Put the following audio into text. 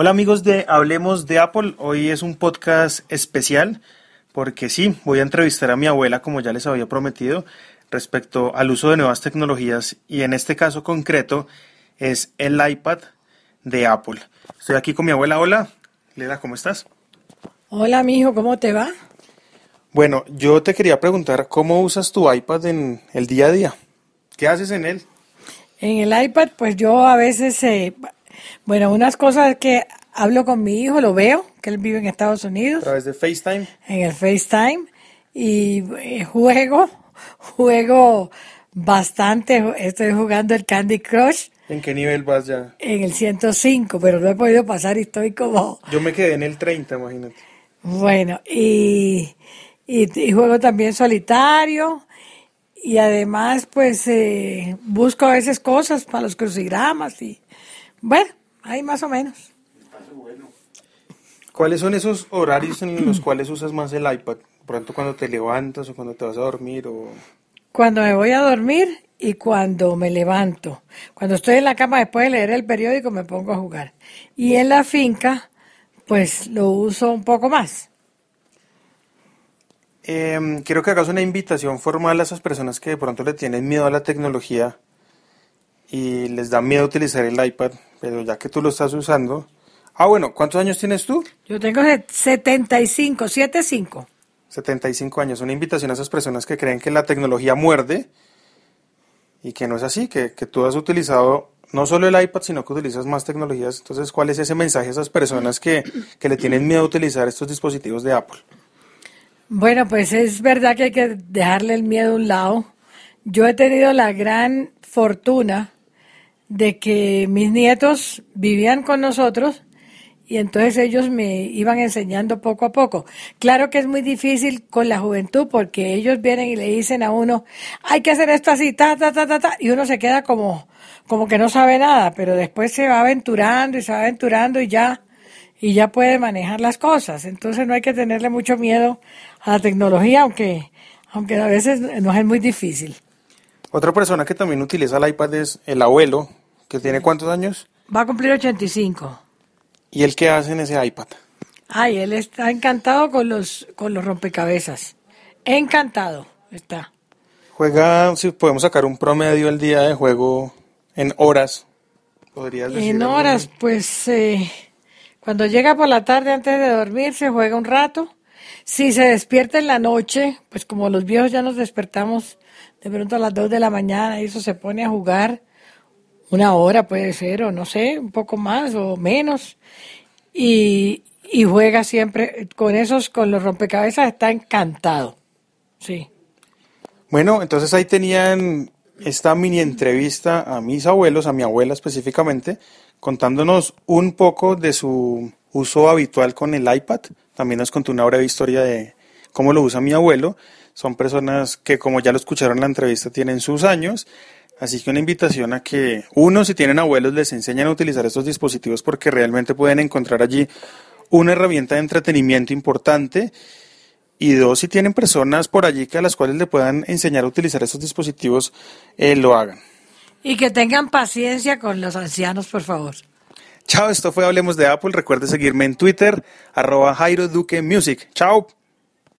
Hola amigos de Hablemos de Apple, hoy es un podcast especial porque sí, voy a entrevistar a mi abuela como ya les había prometido respecto al uso de nuevas tecnologías y en este caso concreto es el iPad de Apple. Estoy aquí con mi abuela, hola, Leda, ¿cómo estás? Hola, mijo, ¿cómo te va? Bueno, yo te quería preguntar cómo usas tu iPad en el día a día. ¿Qué haces en él? En el iPad, pues yo a veces, eh, bueno, unas cosas que hablo con mi hijo, lo veo, que él vive en Estados Unidos. A través de FaceTime. En el FaceTime. Y eh, juego, juego bastante. Estoy jugando el Candy Crush. ¿En qué nivel vas ya? En el 105, pero no he podido pasar y estoy como... Yo me quedé en el 30, imagínate. Bueno, y, y, juego también solitario y además pues eh, busco a veces cosas para los crucigramas y bueno, ahí más o menos. ¿Cuáles son esos horarios en los cuales usas más el iPad? Pronto cuando te levantas o cuando te vas a dormir o... Cuando me voy a dormir y cuando me levanto. Cuando estoy en la cama después de leer el periódico me pongo a jugar. Y en la finca pues lo uso un poco más. Eh, quiero que hagas una invitación formal a esas personas que de pronto le tienen miedo a la tecnología y les da miedo utilizar el iPad, pero ya que tú lo estás usando, Ah, bueno, ¿cuántos años tienes tú? Yo tengo 75, 75. 75 años. Una invitación a esas personas que creen que la tecnología muerde y que no es así, que, que tú has utilizado no solo el iPad, sino que utilizas más tecnologías. Entonces, ¿cuál es ese mensaje a esas personas que, que le tienen miedo a utilizar estos dispositivos de Apple? Bueno, pues es verdad que hay que dejarle el miedo a un lado. Yo he tenido la gran fortuna de que mis nietos vivían con nosotros y entonces ellos me iban enseñando poco a poco. Claro que es muy difícil con la juventud porque ellos vienen y le dicen a uno, hay que hacer esto así, ta, ta, ta, ta, ta, y uno se queda como, como que no sabe nada, pero después se va aventurando y se va aventurando y ya, y ya puede manejar las cosas. Entonces no hay que tenerle mucho miedo a la tecnología, aunque, aunque a veces nos es muy difícil. Otra persona que también utiliza el iPad es el abuelo, que tiene cuántos años? Va a cumplir 85. ¿Y él qué hace en ese iPad? Ay, él está encantado con los, con los rompecabezas. Encantado está. Juega, si podemos sacar un promedio el día de juego en horas, podrías decir. En horas, pues eh, cuando llega por la tarde antes de dormir se juega un rato. Si se despierta en la noche, pues como los viejos ya nos despertamos de pronto a las 2 de la mañana y eso se pone a jugar una hora puede ser, o no sé, un poco más o menos. Y, y juega siempre con esos, con los rompecabezas, está encantado. Sí. Bueno, entonces ahí tenían esta mini entrevista a mis abuelos, a mi abuela específicamente, contándonos un poco de su uso habitual con el iPad. También nos contó una breve historia de cómo lo usa mi abuelo. Son personas que, como ya lo escucharon en la entrevista, tienen sus años Así que una invitación a que, uno, si tienen abuelos, les enseñen a utilizar estos dispositivos porque realmente pueden encontrar allí una herramienta de entretenimiento importante. Y dos, si tienen personas por allí que a las cuales le puedan enseñar a utilizar estos dispositivos, eh, lo hagan. Y que tengan paciencia con los ancianos, por favor. Chao, esto fue Hablemos de Apple. Recuerde seguirme en Twitter, arroba Jairo Duque Music. Chao.